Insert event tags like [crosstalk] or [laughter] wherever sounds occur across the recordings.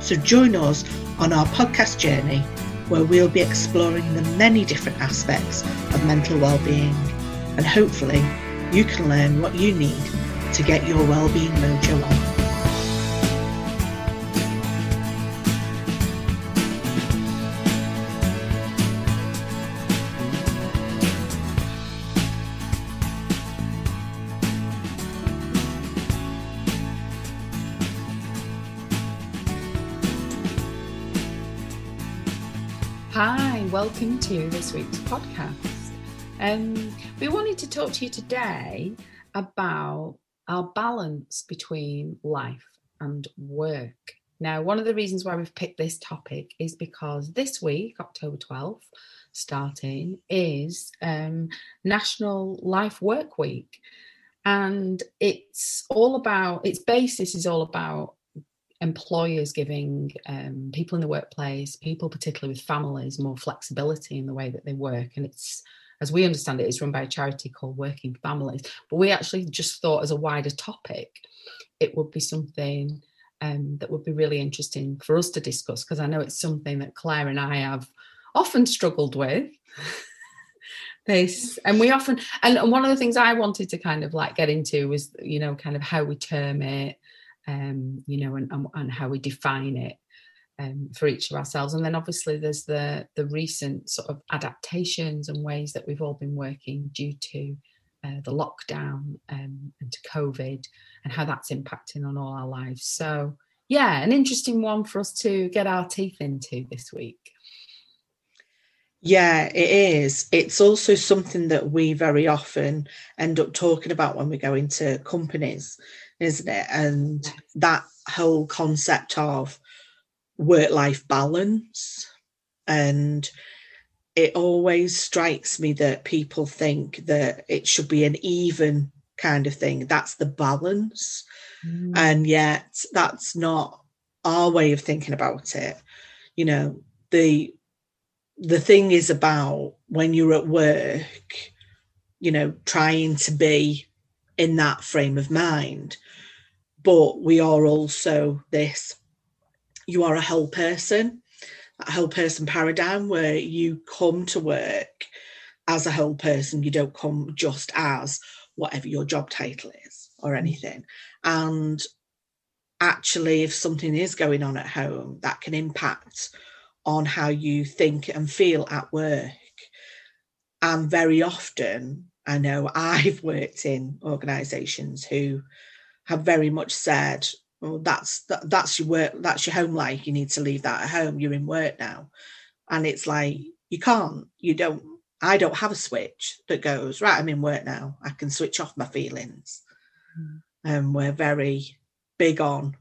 So join us on our podcast journey where we'll be exploring the many different aspects of mental well-being and hopefully you can learn what you need to get your well-being mojo on. Welcome to this week's podcast. Um, we wanted to talk to you today about our balance between life and work. Now, one of the reasons why we've picked this topic is because this week, October 12th, starting, is um, National Life Work Week. And it's all about, its basis is all about employers giving um, people in the workplace, people particularly with families, more flexibility in the way that they work. And it's, as we understand it, it's run by a charity called Working Families. But we actually just thought, as a wider topic, it would be something um, that would be really interesting for us to discuss because I know it's something that Claire and I have often struggled with. [laughs] this and we often and one of the things i wanted to kind of like get into was you know kind of how we term it um, you know, and, and, and, how we define it um, for each of ourselves. And then obviously there's the the recent sort of adaptations and ways that we've all been working due to uh, the lockdown um, and to COVID and how that's impacting on all our lives. So yeah, an interesting one for us to get our teeth into this week. Yeah, it is. It's also something that we very often end up talking about when we go into companies isn't it? And that whole concept of work life balance. And it always strikes me that people think that it should be an even kind of thing. That's the balance. Mm. And yet that's not our way of thinking about it. You know, the the thing is about when you're at work, you know, trying to be in that frame of mind. But we are also this you are a whole person, a whole person paradigm where you come to work as a whole person. You don't come just as whatever your job title is or mm. anything. And actually, if something is going on at home, that can impact on how you think and feel at work. And very often, I know I've worked in organisations who have very much said, "Well, that's that, that's your work, that's your home life. You need to leave that at home. You're in work now," and it's like you can't. You don't. I don't have a switch that goes right. I'm in work now. I can switch off my feelings. Mm. And um, we're very big on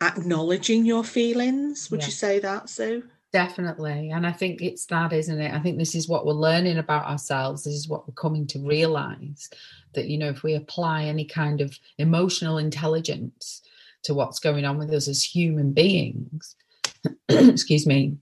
acknowledging your feelings. Would yeah. you say that, Sue? Definitely. And I think it's that, isn't it? I think this is what we're learning about ourselves. This is what we're coming to realize that, you know, if we apply any kind of emotional intelligence to what's going on with us as human beings, [clears throat] excuse me,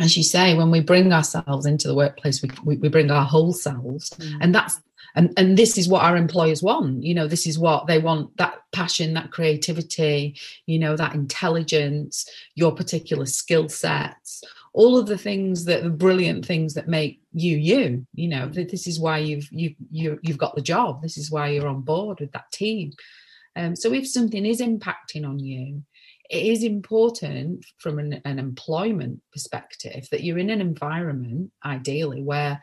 as you say, when we bring ourselves into the workplace, we, we, we bring our whole selves. Mm. And that's and and this is what our employers want. You know this is what they want that passion that creativity you know that intelligence your particular skill sets all of the things that the brilliant things that make you you you know this is why you've you you you've got the job. This is why you're on board with that team. Um, so if something is impacting on you it is important from an, an employment perspective that you're in an environment ideally where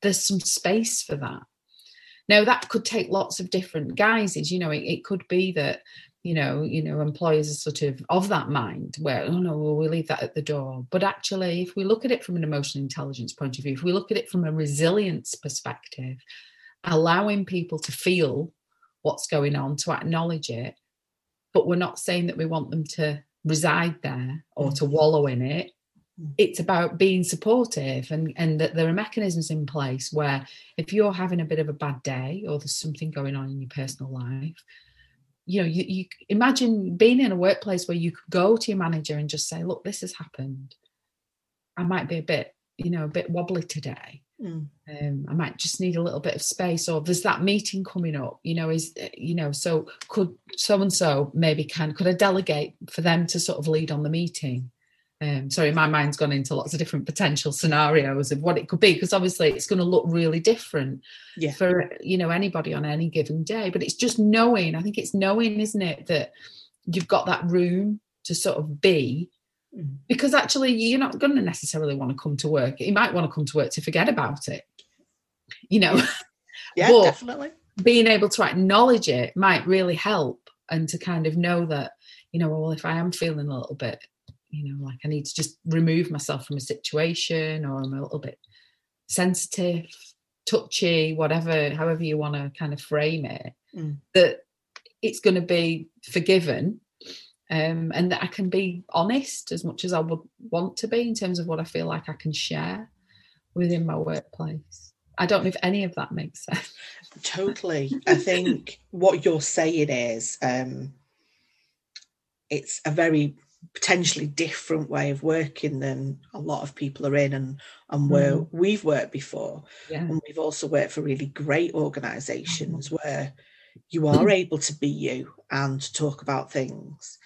there's some space for that now that could take lots of different guises. You know, it, it could be that you know, you know, employers are sort of of that mind where, oh no, well, we leave that at the door. But actually, if we look at it from an emotional intelligence point of view, if we look at it from a resilience perspective, allowing people to feel what's going on, to acknowledge it, but we're not saying that we want them to reside there or to Mhm. wallow in it. It's about being supportive and and that there are mechanisms in place where if you're having a bit of a bad day or there's something going on in your personal life you know you, you imagine being in a workplace where you could go to your manager and just say look this has happened i might be a bit you know a bit wobbly today Mm. um, I might just need a little bit of space, or there's that meeting coming up, you know, is, uh, you know, so could so and so maybe can, could I delegate for them to sort of lead on the meeting? Um, sorry, my mind's gone into lots of different potential scenarios of what it could be, because obviously it's going to look really different Yeah. for, you know, anybody on any given day. But it's just knowing, I think it's knowing, isn't it, that you've got that room to sort of be Mm. because actually you're not going to necessarily want to come to work. You might want to come to work to forget about it, you know. [laughs] Yeah, But- definitely. being able to acknowledge it might really help and to kind of know that, you know, well, if I am feeling a little bit, you know, like I need to just remove myself from a situation or I'm a little bit sensitive, touchy, whatever, however you want to kind of frame it, Mm. that it's going to be forgiven. Um, and that I can be honest as much as I would want to be in terms of what I feel like I can share within my workplace. I don't know if any of that makes sense. Totally. I think [laughs] what you're saying is um, it's a very potentially different way of working than a lot of people are in and, and where Mm. we've worked before. Yeah. And we've also worked for really great organizations mm-hmm. where you are mm. able to be you and talk about things.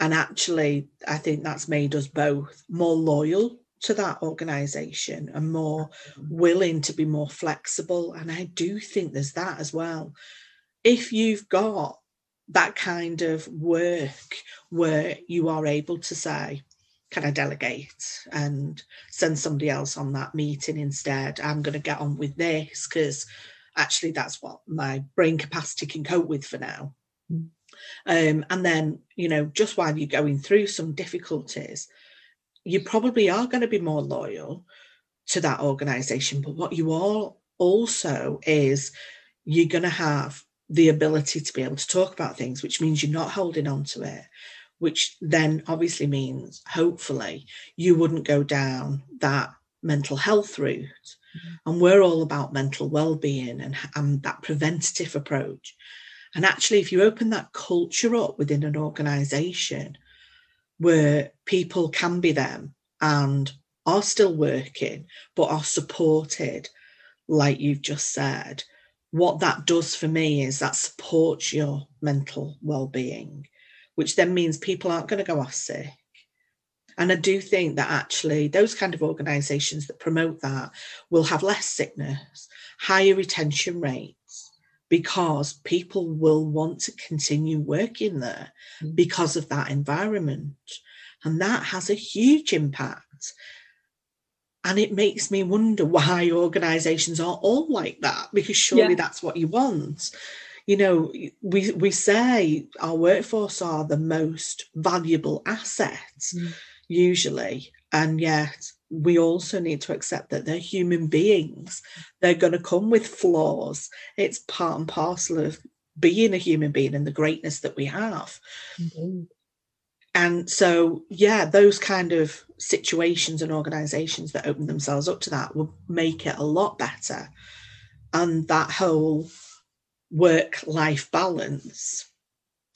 And actually, I think that's made us both more loyal to that organization and more mm-hmm. willing to be more flexible. And I do think there's that as well. If you've got that kind of work where you are able to say, can I delegate and send somebody else on that meeting instead? I'm going to get on with this because actually that's what my brain capacity can cope with for now. Mm. Um, and then, you know, just while you're going through some difficulties, you probably are going to be more loyal to that organization. But what you all also is you're going to have the ability to be able to talk about things, which means you're not holding on to it, which then obviously means hopefully you wouldn't go down that mental health route. Mm-hmm. And we're all about mental well-being and, and that preventative approach. And actually, if you open that culture up within an organization where people can be them and are still working, but are supported, like you've just said, what that does for me is that supports your mental well-being, which then means people aren't going to go off sick. And I do think that actually those kind of organisations that promote that will have less sickness, higher retention rates, because people will want to continue working there Mm. because of that environment. And that has a huge impact. And it makes me wonder why organisations are all like that, because surely Yeah. that's what you want. You know, we we say our workforce are the most valuable assets Mm. usually, and yet we also need to accept that they're human beings. They're going to come with flaws. It's part and parcel of being a human being and the greatness that we have. Indeed. And so, yeah, those kind of situations and organizations that open themselves up to that will make it a lot better. And that whole work life balance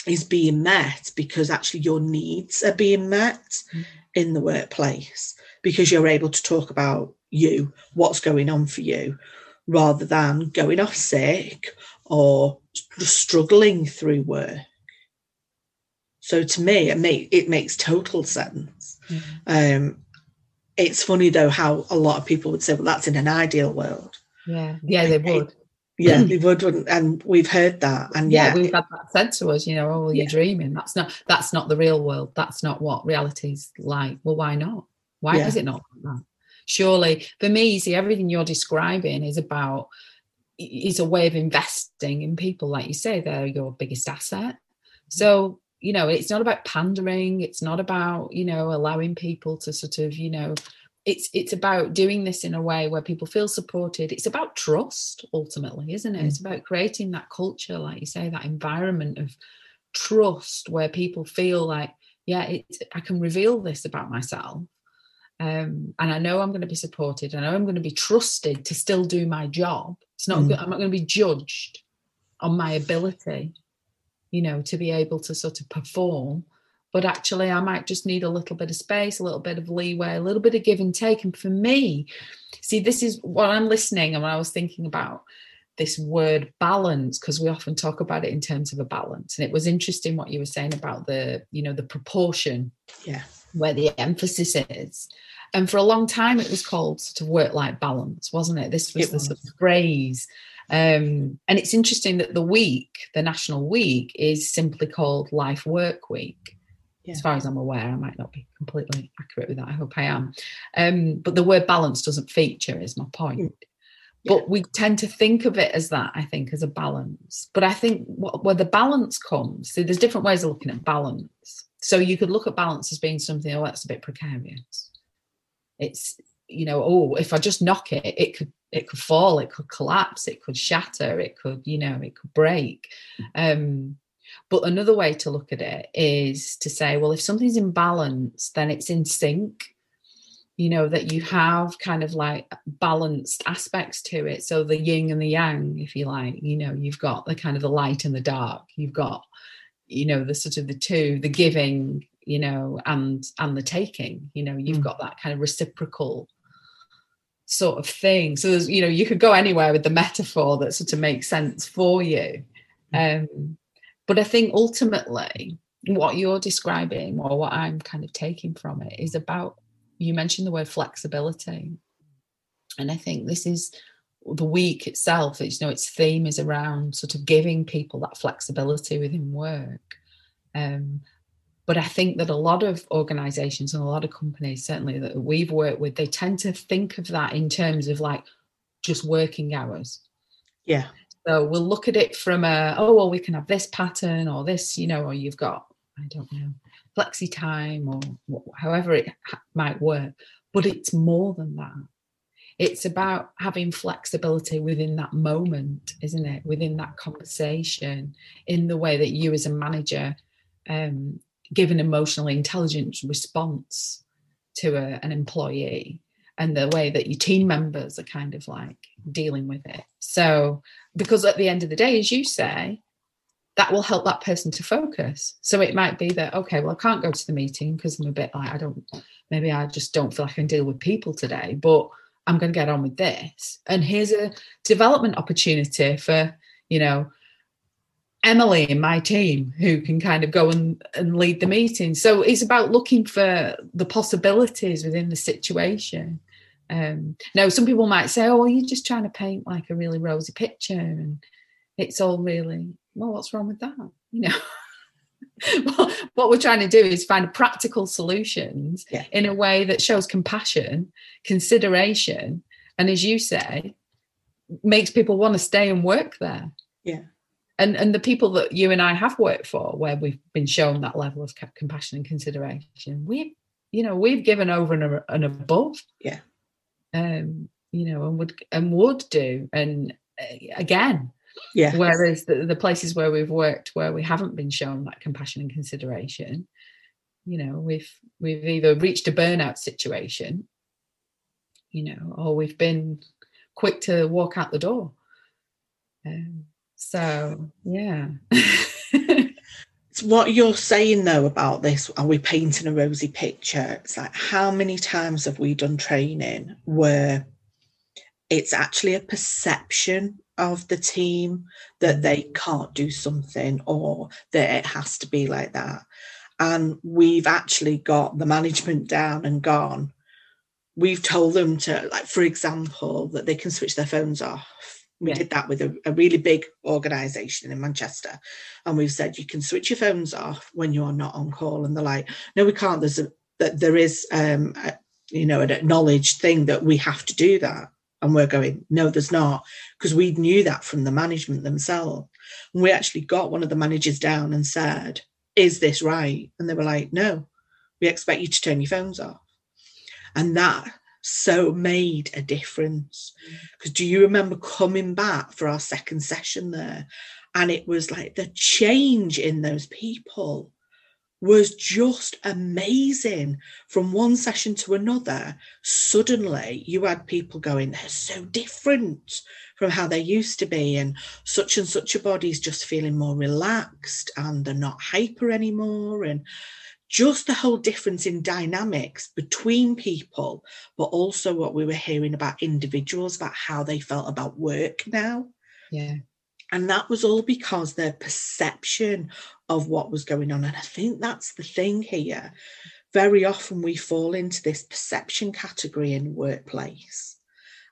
is being met because actually your needs are being met Mhm. in the workplace because you're able to talk about you, what's going on for you, rather than going off sick or struggling through work. So to me, it, make, it makes total sense. Mhm. Um, it's funny though how a lot of people would say, "Well, that's in an ideal world." Yeah, yeah, they would. Yeah, [clears throat] they would, wouldn't, and we've heard that, and Yeah, yeah, we've had that said to us. You know, oh, you're dreaming. That's not. That's not the real world. That's not what reality's like. Well, why not? Why Yeah. is it not like that? Surely, for me, see, everything you're describing is about is a way of investing in people, like you say, they're your biggest asset. So you know, it's not about pandering. It's not about you know allowing people to sort of you know it's it's about doing this in a way where people feel supported it's about trust ultimately isn't it Mm. it's about creating that culture like you say that environment of trust where people feel like yeah it's i can reveal this about myself um, and i know i'm going to be supported i know i'm going to be trusted to still do my job it's not mm. i'm not going to be judged on my ability you know to be able to sort of perform. But actually i might just need a little bit of space a little bit of leeway a little bit of give and take. And for me see this is what i'm listening and when i was thinking about this word balance because we often talk about it in terms of a balance. And it was interesting what you were saying about the you know the proportion yeah. where the emphasis is. And for a long time it was called sort of work life balance wasn't it? This was it the was. sort of phrase um, and it's interesting that the week the national week is simply called life work week. Yeah. as far as i'm aware i might not be completely accurate with that. I hope i am. Um, but the word balance doesn't feature is my point. Mm but we tend to think of it as that i think as a balance. But i think what, where the balance comes see there's different ways of looking at balance. So you could look at balance as being something oh that's a bit precarious. It's you know oh if i just knock it it could it could fall it could collapse it could shatter it could you know it could break. Um but another way to look at it is to say well if something's in balance then it's in sync. You know that you have kind of like balanced aspects to it. So the yin and the yang if you like you know you've got the kind of the light and the dark. You've got you know the sort of the two the giving you know and and the taking. You know you've mm. got that kind of reciprocal sort of thing so there's you know you could go anywhere with the metaphor that sort of makes sense for you mm. um but i think ultimately what you're describing or what i'm kind of taking from it is about you mentioned the word flexibility. And I think this is the week itself, it's, you know, its theme is around sort of giving people that flexibility within work. Um, but I think that a lot of organizations and a lot of companies, certainly that we've worked with, they tend to think of that in terms of like just working hours. Yeah. So we'll look at it from a, oh, well, we can have this pattern or this, you know, or you've got, I don't know, flexi time or however it might work. But it's more than that. It's about having flexibility within that moment, isn't it? Within that conversation, in the way that you as a manager um, give an emotionally intelligent response to a, an employee and the way that your team members are kind of like dealing with it. So, because at the end of the day, as you say, that will help that person to focus. So it might be that, okay, well, I can't go to the meeting because I'm a bit like, I don't, maybe I just don't feel like I can deal with people today, but I'm going to get on with this. And here's a development opportunity for, you know, Emily in my team who can kind of go and, and lead the meeting. So it's about looking for the possibilities within the situation. Um, now, some people might say, oh, well, you're just trying to paint like a really rosy picture and it's all really well, what's wrong with that? You know. [laughs] well, what we're trying to do is find practical solutions yeah. in a way that shows compassion, consideration, and as you say, makes people want to stay and work there. Yeah. And and the people that you and I have worked for, where we've been shown that level of compassion and consideration, we, you know, we've given over and, and above. Yeah. Um, you know, and would and would do, and uh, again, yeah. Whereas the, the places where we've worked where we haven't been shown that compassion and consideration, you know, we've we've either reached a burnout situation, you know, or we've been quick to walk out the door. Um, so yeah. [laughs] it's what you're saying though about this are we painting a rosy picture it's like how many times have we done training where it's actually a perception of the team that they mm. can't do something or that it has to be like that. And we've actually got the management down and gone. We've told them to, like, for example, that they can switch their phones off. We yeah. did that with a, a really big organization in Manchester. And we've said you can switch your phones off when you're not on call. And they're like, no, we can't. There's a, that there is, um, a, you know, an acknowledged thing that we have to do that. And we're going, no, there's not, because we knew that from the management themselves. And we actually got one of the managers down and said, is this right? And they were like, no, we expect you to turn your phones off. And that so made a difference. Mm. Because do you remember coming back for our second session there? And it was like the change in those people was just amazing. From one session to another, suddenly you had people going, they're so different from how they used to be. And such and such a body's just feeling more relaxed and they're not hyper anymore. And just the whole difference in dynamics between people, but also what we were hearing about individuals, about how they felt about work now. Yeah. And that was all because their perception of what was going on. And I think that's the thing here. Very often we fall into this perception category in workplace.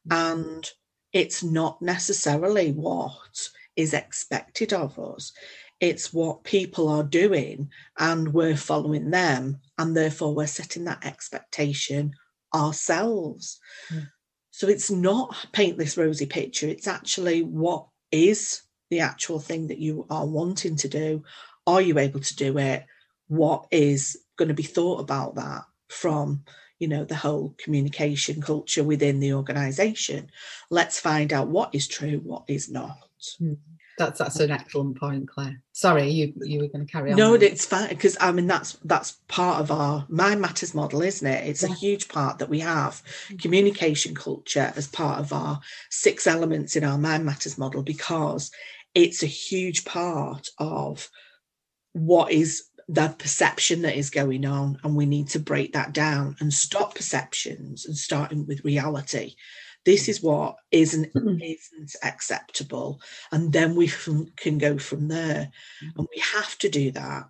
Mm-hmm. And it's not necessarily what is expected of us. It's what people are doing, and we're following them. And therefore, we're setting that expectation ourselves. Mm. So it's not paint this rosy picture, it's actually what is the actual thing that you are wanting to do. Are you able to do it? What is going to be thought about that from you know the whole communication culture within the organization let's find out what is true what is not mm. That's that's an excellent point, Claire. Sorry, you you were going to carry on. No, it's fine because I mean that's that's part of our mind matters model, isn't it? It's yeah. a huge part that we have mm-hmm. communication culture as part of our six elements in our mind matters model because it's a huge part of what is the perception that is going on and we need to break that down and stop perceptions and starting with reality this is what isn't mm. isn't acceptable and then we can go from there mm. and we have to do that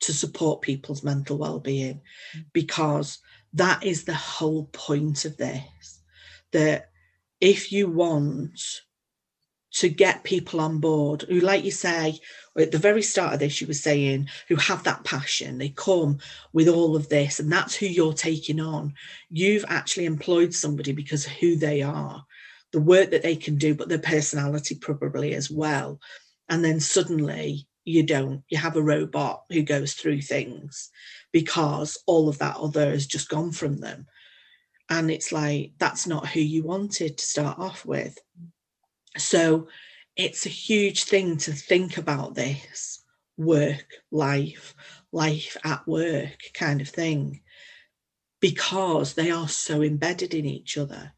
to support people's mental well-being mm. because that is the whole point of this that if you want to get people on board who like you say at the very start of this you were saying who have that passion. They come with all of this and that's who you're taking on. You've actually employed somebody because of who they are the work that they can do but their personality probably as well. And then suddenly you don't. You have a robot who goes through things because all of that other has just gone from them. And it's like that's not who you wanted to start off with so it's a huge thing to think about this work, life, life at work kind of thing, because they are so embedded in each other.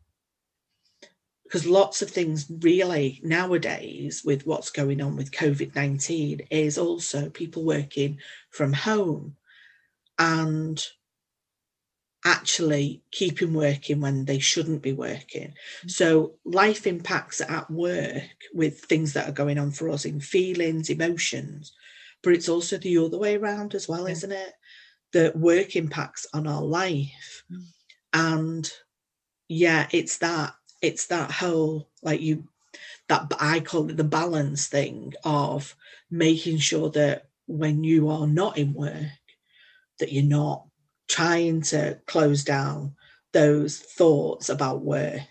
Because lots of things really nowadays, with what's going on with COVID 19, is also people working from home. And actually keeping working when they shouldn't be working. Mm. So life impacts at work with things that are going on for us in feelings, emotions, but it's also the other way around as well, yeah. isn't it? That work impacts on our life. Mm. And yeah, it's that, it's that whole like you that I call it the balance thing of making sure that when you are not in work, that you're not trying to close down those thoughts about work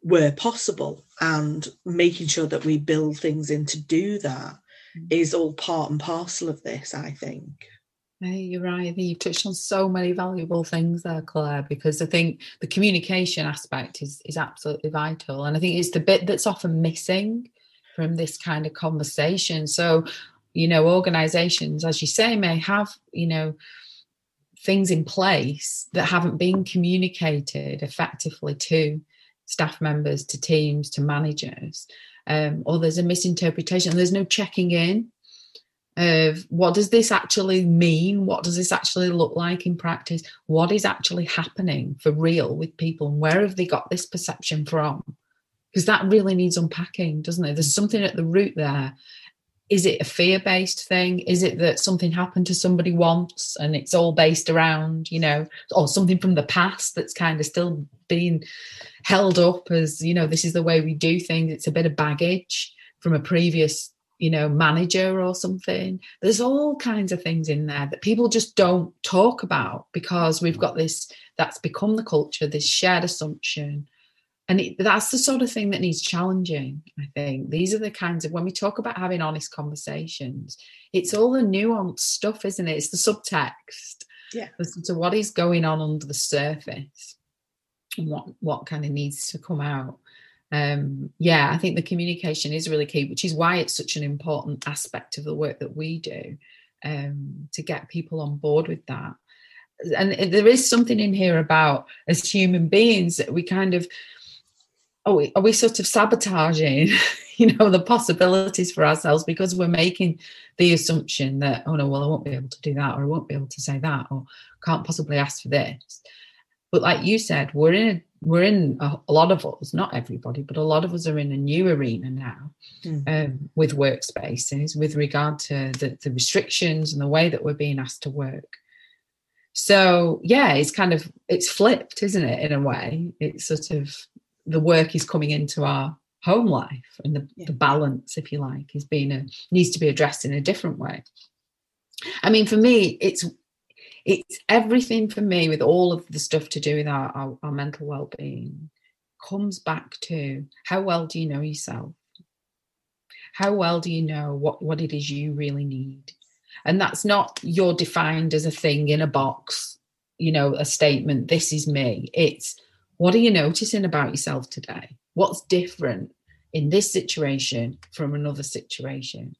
where possible and making sure that we build things in to do that mm. all part and parcel of this i think Hey, you're right. You've touched on so many valuable things there, Claire, because I think the communication aspect is is absolutely vital. And I think it's the bit that's often missing from this kind of conversation. So, you know, organizations, as you say, may have, you know, things in place that haven't been communicated effectively to staff members, to teams, to managers, um, or there's a misinterpretation. There's no checking in of what does this actually mean? What does this actually look like in practice? What is actually happening for real with people? And where have they got this perception from? Because that really needs unpacking, doesn't it? There's something at the root there is it a fear based thing? Is it that something happened to somebody once and it's all based around you know or something from the past that's kind of still being held up as you know this is the way we do things it's a bit of baggage from a previous you know manager or something? There's all kinds of things in there that people just don't talk about because we've got this that's become the culture this shared assumption and it, that's the sort of thing that needs challenging i think. These are the kinds of when we talk about having honest conversations it's all the nuanced stuff isn't it? It's the subtext yeah. to what is going on under the surface and what what kind of needs to come out. Um yeah i think the communication is really key which is why it's such an important aspect of the work that we do um, to get people on board with that. And there is something in here about as human beings that we kind of are we, are we sort of sabotaging [laughs] you know the possibilities for ourselves because we're making the assumption that oh no well i won't be able to do that or i won't be able to say that or can't possibly ask for this. But like you said we're in a we're in a, a lot of us not everybody but a lot of us are in a new arena now mm. um, with workspaces with regard to the, the restrictions and the way that we're being asked to work. So yeah it's kind of it's flipped isn't it in a way? It's sort of the work is coming into our home life and the, yeah. the balance if you like is being a needs to be addressed in a different way. I mean for me it's it's everything for me with all of the stuff to do with our, our, our mental well-being comes back to how well do you know yourself? How well do you know what what it is you really need? And that's not you're defined as a thing in a box you know a statement this is me. It's what are you noticing about yourself today? What's different in this situation from another situation?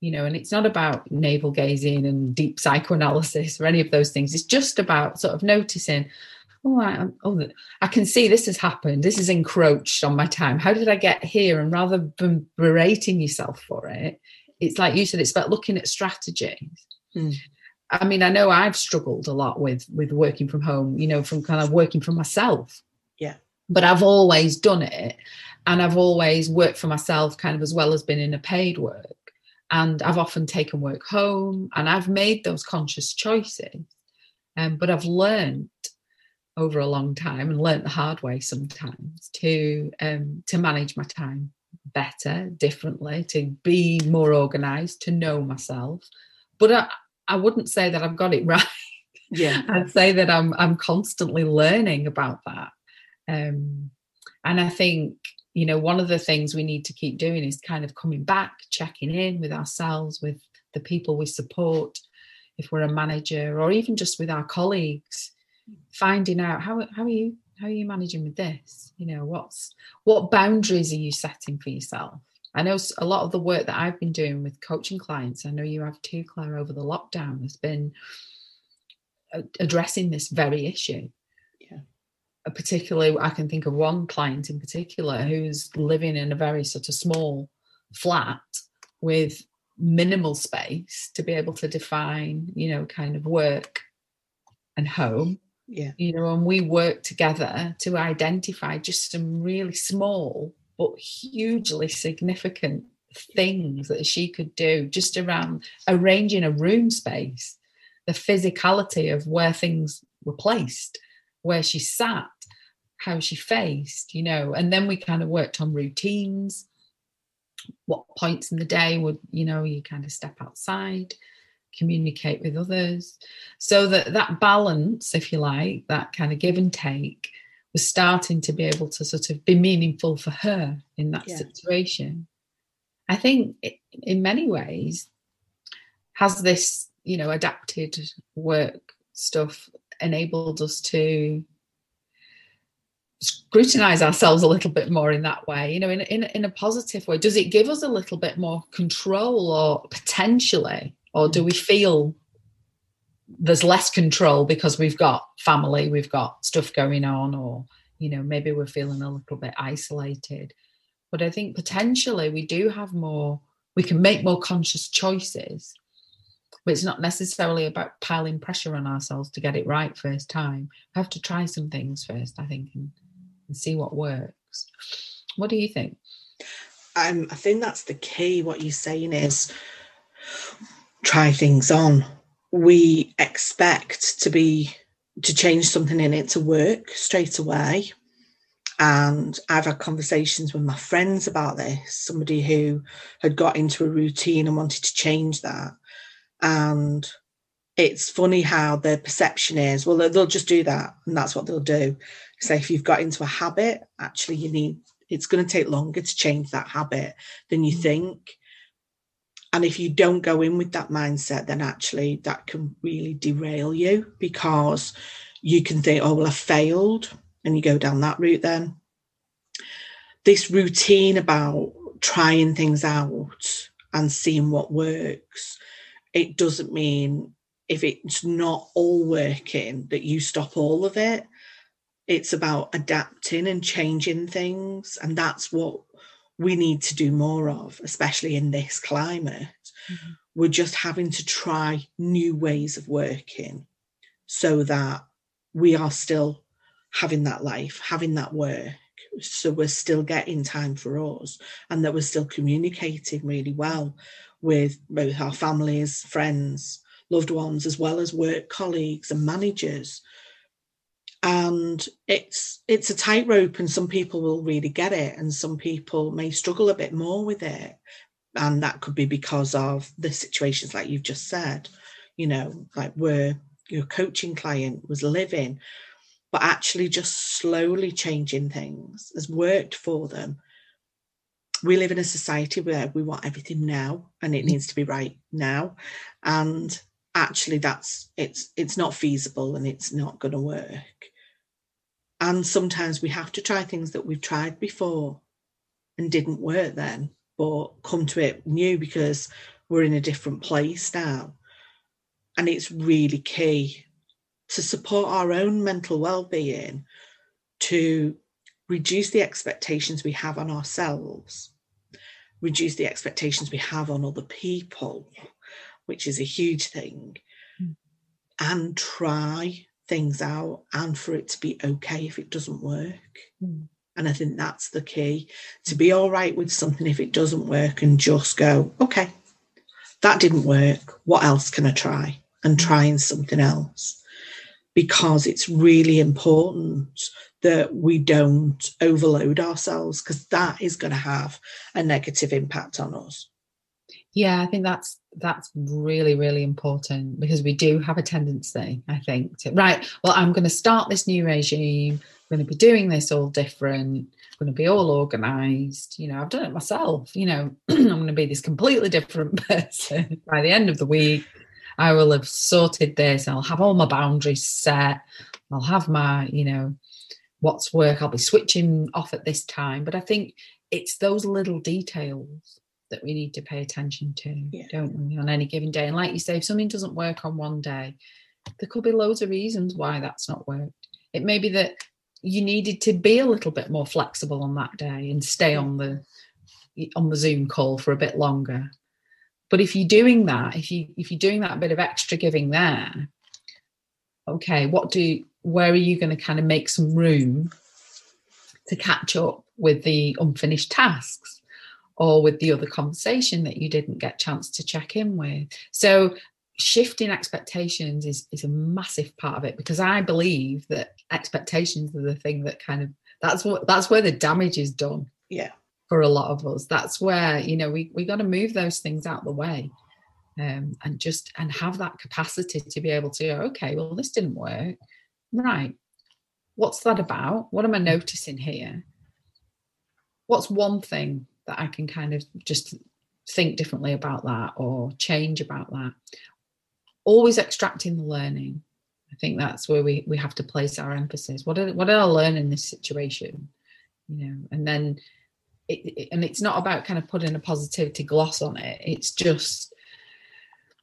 You know and it's not about navel gazing and deep psychoanalysis or any of those things. It's just about sort of noticing oh I, oh I can see this has happened. This has encroached on my time. How did i get here? And rather than berating yourself for it it's like you said it's about looking at strategies. Mm. i mean i know i've struggled a lot with with working from home you know from kind of working for myself yeah but I've always done it. And I've always worked for myself, kind of as well as been in a paid work. And I've often taken work home and I've made those conscious choices. Um, but I've learned over a long time and learned the hard way sometimes to um, to manage my time better, differently, to be more organized, to know myself. But I, I wouldn't say that I've got it [laughs] right. Yeah. I'd say that I'm I'm constantly learning about that. Um, and I think, you know, one of the things we need to keep doing is kind of coming back, checking in with ourselves, with the people we support, if we're a manager, or even just with our colleagues, finding out how, how are you how are you managing with this? You know what's what boundaries are you setting for yourself? I know a lot of the work that i've been doing with coaching clients i know you have too claire over the lockdown has been addressing this very issue particularly I can think of one client in particular who's living in a very sort of small flat with minimal space to be able to define, you know, kind of work and home. Yeah. You know, and we work together to identify just some really small but hugely significant things that she could do just around arranging a room space, the physicality of where things were placed, where she sat, how she faced, you know, and then we kind of worked on routines. What points in the day would, you know, you kind of step outside, communicate with others. So that that balance, if you like, that kind of give and take was starting to be able to sort of be meaningful for her in that yeah. situation. I think it, in many ways has this, you know, adapted work stuff enabled us to scrutinize ourselves a little bit more in that way you know in, in, in a positive way. Does it give us a little bit more control or potentially or do we feel there's less control because we've got family we've got stuff going on or you know maybe we're feeling a little bit isolated? But i think potentially we do have more we can make more conscious choices but it's not necessarily about piling pressure on ourselves to get it right first time. We have to try some things first i think and and see what works. What do you think? Um, I think that's the key. What you're saying is try things on. We expect to be to change something in it to work straight away. And I've had conversations with my friends about this, somebody who had got into a routine and wanted to change that. And it's funny how the perception is, well, they'll just do that, and that's what they'll do. So if you've got into a habit, actually you need it's going to take longer to change that habit than you mm. think. And if you don't go in with that mindset, then actually that can really derail you because you can think, oh, well, I failed. And you go down that route then. This routine about trying things out and seeing what works it doesn't mean if it's not all working that you stop all of it it's about adapting and changing things and that's what we need to do more of especially in this climate mm-hmm. we're just having to try new ways of working so that we are still having that life having that work so we're still getting time for us and that we're still communicating really well with both our families friends loved ones as well as work colleagues and managers and it's it's a tightrope and some people will really get it and some people may struggle a bit more with it. And that could be because of the situations like you've just said you know like where your coaching client was living but actually just slowly changing things has worked for them. We live in a society where we want everything now and it mm-hmm. needs to be right now. And actually that's it's it's not feasible and it's not going to work and sometimes we have to try things that we've tried before and didn't work then but come to it new because we're in a different place now and it's really key to support our own mental well-being to reduce the expectations we have on ourselves reduce the expectations we have on other people which is a huge thing, mm. and try things out and for it to be okay if it doesn't work. Mm. And I think that's the key to be all right with something if it doesn't work and just go, okay, that didn't work. What else can I try? And hmm. trying something else. Because it's really important that we don't overload ourselves because that is going to have a negative impact on us. Yeah, I think that's that's really really important because we do have a tendency, I think, to right. Well, I'm going to start this new regime. I'm going to be doing this all different. I'm going to be all organised. You know, I've done it myself. You know, [clears throat] I'm going to be this completely different [laughs] person by the end of the week. I will have sorted this. I'll have all my boundaries set. I'll have my, you know, what's work. I'll be switching off at this time. But I think it's those little details that we need to pay attention to, yeah. don't we, on any given day? And like you say, if something doesn't work on one day, there could be loads of reasons why that's not worked. It may be that you needed to be a little bit more flexible on that day and stay on the on the Zoom call for a bit longer. But if you're doing that, if you if you're doing that bit of extra giving there, okay, what do where are you going to kind of make some room to catch up with the unfinished tasks? Or with the other conversation that you didn't get chance to check in with. So shifting expectations is is a massive part of it because I believe that expectations are the thing that kind of that's what that's where the damage is done. Yeah. For a lot of us. That's where, you know, we we got to move those things out the way. Um, and just and have that capacity to be able to go, okay, well, this didn't work. Right. What's that about? What am I noticing here? What's one thing that I can kind of just think differently about that or change about that. Always extracting the learning. I think that's where we, we have to place our emphasis. What did, what did I learn in this situation? You know, and then it, it, and it's not about kind of putting a positivity gloss on it. It's just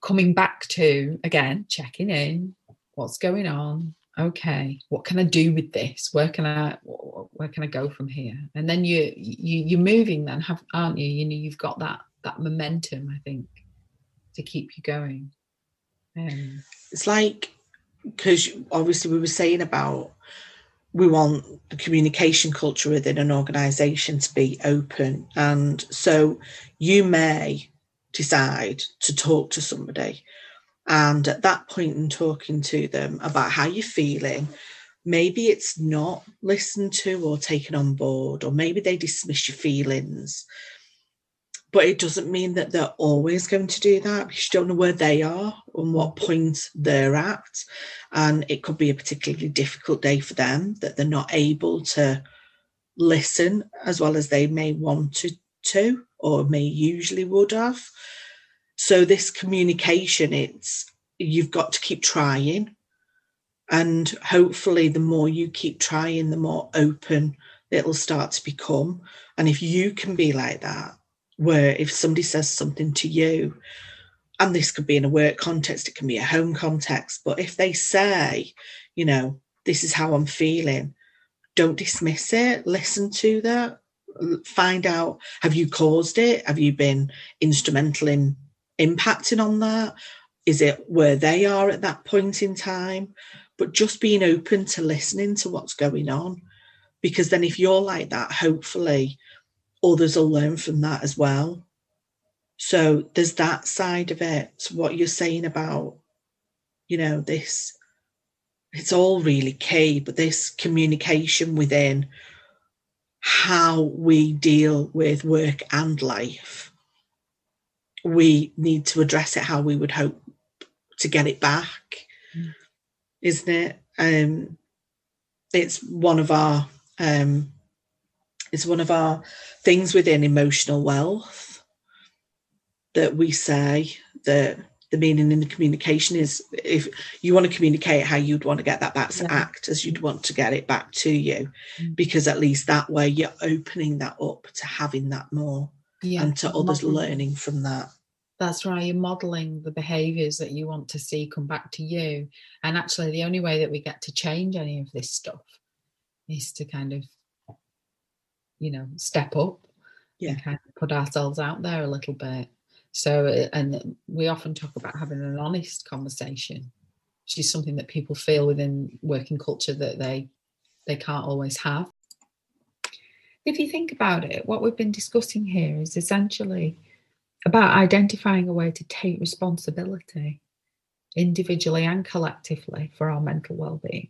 coming back to again checking in. What's going on? Okay what can i do with this? Where can i where can i go from here? And then you you you're moving then have aren't you? You know you've got that that momentum i think to keep you going. Um, it's like because obviously we were saying about we want the communication culture within an organization to be open. And so you may decide to talk to somebody and at that point in talking to them about how you're feeling, maybe it's not listened to or taken on board, or maybe they dismiss your feelings. But it doesn't mean that they're always going to do that because you don't know where they are and what point they're at. And it could be a particularly difficult day for them that they're not able to listen as well as they may want to, to or may usually would have. So this communication, it's you've got to keep trying. And hopefully the more you keep trying, the more open it'll start to become. And if you can be like that, where if somebody says something to you, and this could be in a work context, it can be a home context, but if they say, you know, this is how I'm feeling, don't dismiss it, listen to that, find out have you caused it? Have you been instrumental in impacting on that? Is it where they are at that point in time? But just being open to listening to what's going on. Because then, if you're like that, hopefully others will learn from that as well. So there's that side of it. So what you're saying about, you know, this, it's all really key, but this communication within how we deal with work and life, we need to address it how we would hope to get it back, mm. isn't it? Um, it's one of our um, it's one of our things within emotional wealth that we say that the meaning in the communication is if you want to communicate how you'd want to get that back to yeah. act as you'd want to get it back to you mm. because at least that way you're opening that up to having that more yeah. and to others modeling. learning from that that's right you're modeling the behaviors that you want to see come back to you and actually the only way that we get to change any of this stuff is to kind of you know step up yeah. and kind of put ourselves out there a little bit so, uh, and we often talk about having an honest conversation, which is something that people feel within working culture that they they can't always have. If you think about it, what we've been discussing here is essentially about identifying a way to take responsibility individually and collectively for our mental well-being,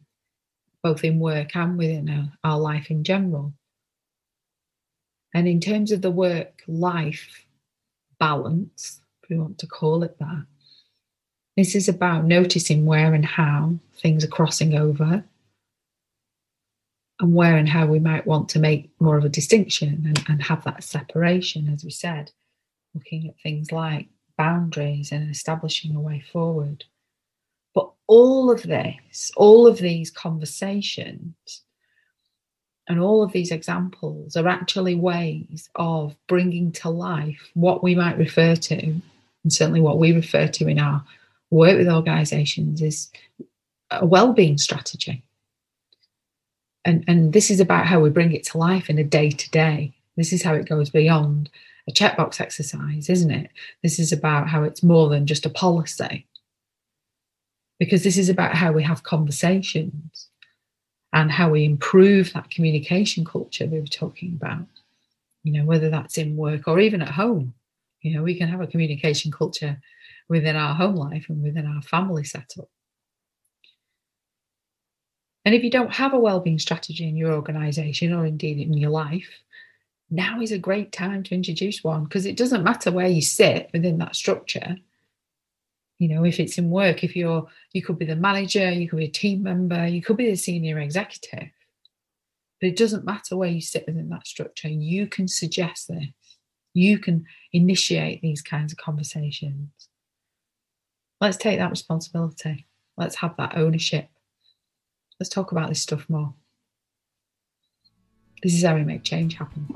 both in work and within our, our life in general. And in terms of the work life balance, if we want to call it that. This is about noticing where and how things are crossing over and where and how we might want to make more of a distinction and, and have that separation, as we said, looking at things like boundaries and establishing a way forward. But all of this, all of these conversations and all of these examples are actually ways of bringing to life what we might refer to, and certainly what we refer to in our work with organizations, is a well-being strategy. And, and this is about how we bring it to life in a day to day. This is how it goes beyond a checkbox exercise, isn't it? This is about how it's more than just a policy. Because this is about how we have conversations and how we improve that communication culture we were talking about. You know, whether that's in work or even at home. You know, we can have a communication culture within our home life and within our family setup. And if you don't have a well-being strategy in your organization or indeed in your life, now is a great time to introduce one because it doesn't matter where you sit within that structure. You know if it's in work if you're you could be the manager you could be a team member you could be the senior executive. But it doesn't matter where you sit within that structure. You can suggest this. You can initiate these kinds of conversations. Let's take that responsibility. Let's have that ownership let's talk about this stuff more. This is how we make change happen